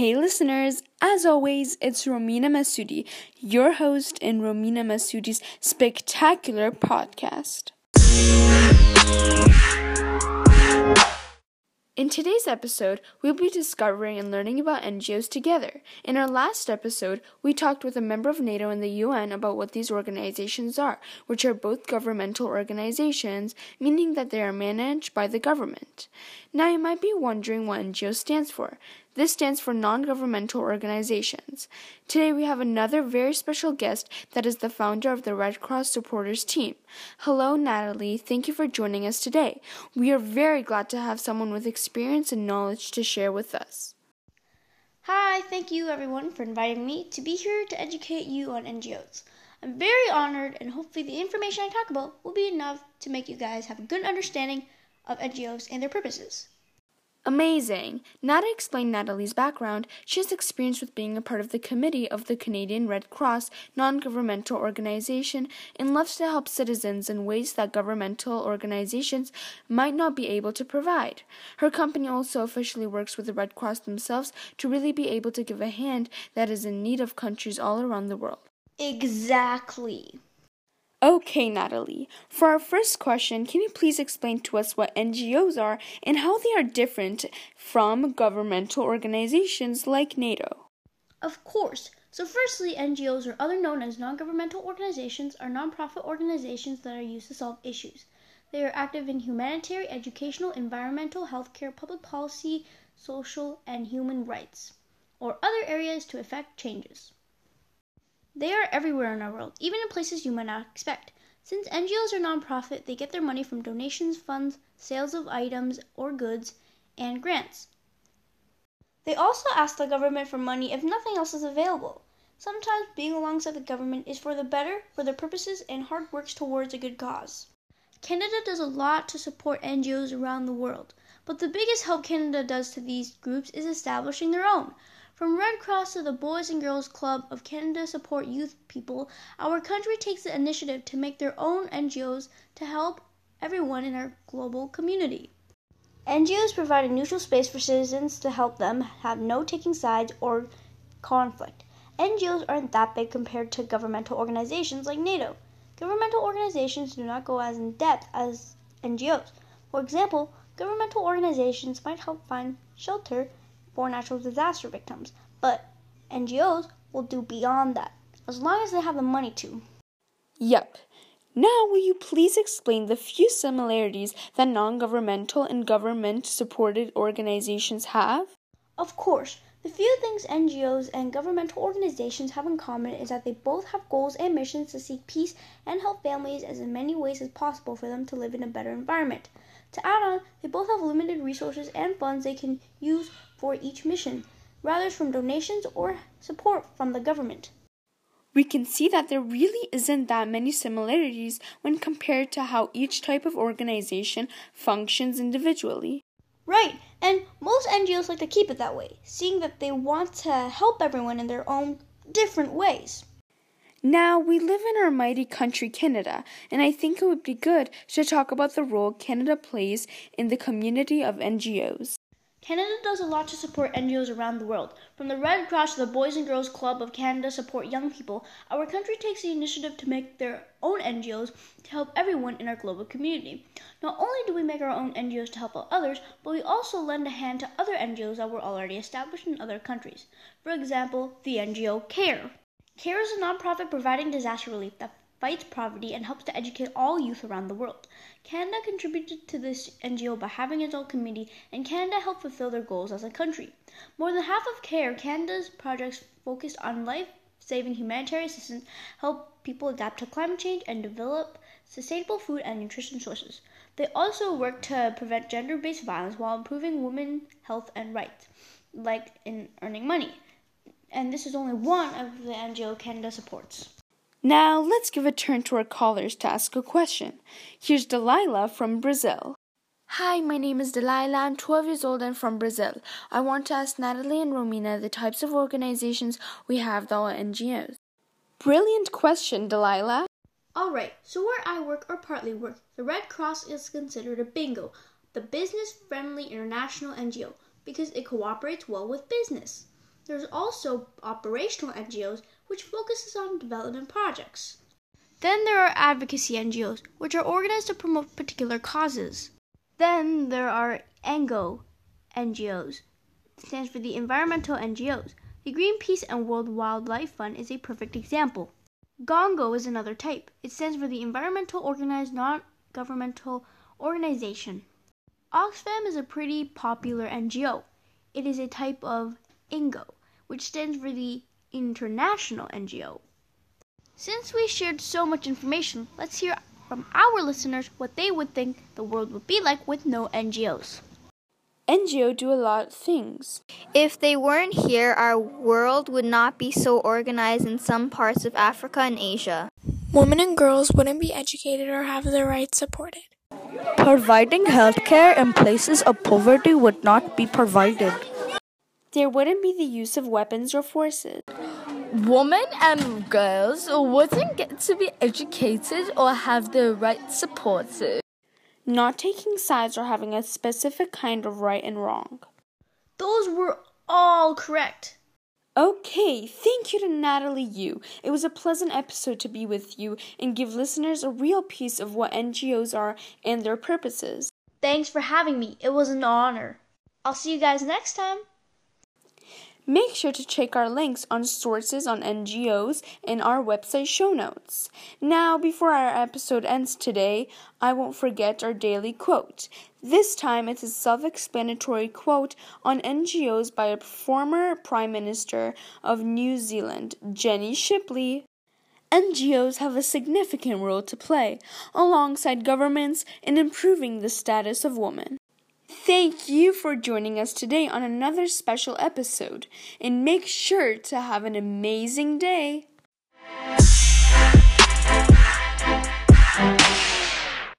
Hey listeners, as always, it's Romina Masudi, your host in Romina Masudi's spectacular podcast. In today's episode, we'll be discovering and learning about NGOs together. In our last episode, we talked with a member of NATO and the UN about what these organizations are, which are both governmental organizations, meaning that they are managed by the government. Now, you might be wondering what NGO stands for. This stands for non governmental organizations. Today we have another very special guest that is the founder of the Red Cross supporters team. Hello, Natalie. Thank you for joining us today. We are very glad to have someone with experience and knowledge to share with us. Hi, thank you everyone for inviting me to be here to educate you on NGOs. I'm very honored, and hopefully, the information I talk about will be enough to make you guys have a good understanding of NGOs and their purposes. Amazing! Now to explain Natalie's background, she has experience with being a part of the committee of the Canadian Red Cross non governmental organization and loves to help citizens in ways that governmental organizations might not be able to provide. Her company also officially works with the Red Cross themselves to really be able to give a hand that is in need of countries all around the world. Exactly. Okay, Natalie. For our first question, can you please explain to us what NGOs are and how they are different from governmental organizations like NATO? Of course. So, firstly, NGOs, or other known as non governmental organizations, are nonprofit organizations that are used to solve issues. They are active in humanitarian, educational, environmental, healthcare, public policy, social, and human rights, or other areas to effect changes. They are everywhere in our world, even in places you might not expect. Since NGOs are nonprofit, they get their money from donations, funds, sales of items or goods, and grants. They also ask the government for money if nothing else is available. Sometimes being alongside the government is for the better, for their purposes, and hard works towards a good cause. Canada does a lot to support NGOs around the world, but the biggest help Canada does to these groups is establishing their own. From Red Cross to the Boys and Girls Club of Canada Support Youth People, our country takes the initiative to make their own NGOs to help everyone in our global community. NGOs provide a neutral space for citizens to help them have no taking sides or conflict. NGOs aren't that big compared to governmental organizations like NATO. Governmental organizations do not go as in depth as NGOs. For example, governmental organizations might help find shelter for natural disaster victims, but NGOs will do beyond that, as long as they have the money to. Yep. Now, will you please explain the few similarities that non governmental and government supported organizations have? Of course. The few things NGOs and governmental organizations have in common is that they both have goals and missions to seek peace and help families as in many ways as possible for them to live in a better environment. To add on, they both have limited resources and funds they can use for each mission, rather from donations or support from the government. We can see that there really isn't that many similarities when compared to how each type of organization functions individually. Right, and most NGOs like to keep it that way, seeing that they want to help everyone in their own different ways. Now, we live in our mighty country, Canada, and I think it would be good to talk about the role Canada plays in the community of NGOs. Canada does a lot to support NGOs around the world. From the Red Cross to the Boys and Girls Club of Canada support young people, our country takes the initiative to make their own NGOs to help everyone in our global community. Not only do we make our own NGOs to help out others, but we also lend a hand to other NGOs that were already established in other countries. For example, the NGO CARE. CARE is a nonprofit providing disaster relief that fights poverty and helps to educate all youth around the world. Canada contributed to this NGO by having its own committee, and Canada helped fulfill their goals as a country. More than half of CARE, Canada's projects focused on life saving humanitarian assistance, help people adapt to climate change, and develop sustainable food and nutrition sources. They also work to prevent gender based violence while improving women's health and rights, like in earning money. And this is only one of the NGO Canada supports. Now, let's give a turn to our callers to ask a question. Here's Delilah from Brazil. Hi, my name is Delilah. I'm 12 years old and from Brazil. I want to ask Natalie and Romina the types of organizations we have that are NGOs. Brilliant question, Delilah. All right, so where I work or partly work, the Red Cross is considered a bingo, the business friendly international NGO, because it cooperates well with business. There's also operational NGOs, which focuses on development projects. Then there are advocacy NGOs, which are organized to promote particular causes. Then there are ENGO NGOs, stands for the environmental NGOs. The Greenpeace and World Wildlife Fund is a perfect example. GONGO is another type. It stands for the Environmental Organized Non Governmental Organization. Oxfam is a pretty popular NGO. It is a type of INGO, which stands for the International NGO. Since we shared so much information, let's hear from our listeners what they would think the world would be like with no NGOs. NGO do a lot of things. If they weren't here, our world would not be so organized in some parts of Africa and Asia. Women and girls wouldn't be educated or have their rights supported. Providing healthcare in places of poverty would not be provided. There wouldn't be the use of weapons or forces. Women and girls wouldn't get to be educated or have their rights supported. Not taking sides or having a specific kind of right and wrong. Those were all correct. Okay, thank you to Natalie Yu. It was a pleasant episode to be with you and give listeners a real piece of what NGOs are and their purposes. Thanks for having me. It was an honor. I'll see you guys next time. Make sure to check our links on sources on NGOs in our website show notes. Now, before our episode ends today, I won't forget our daily quote. This time it's a self explanatory quote on NGOs by a former Prime Minister of New Zealand, Jenny Shipley. NGOs have a significant role to play alongside governments in improving the status of women. Thank you for joining us today on another special episode, and make sure to have an amazing day.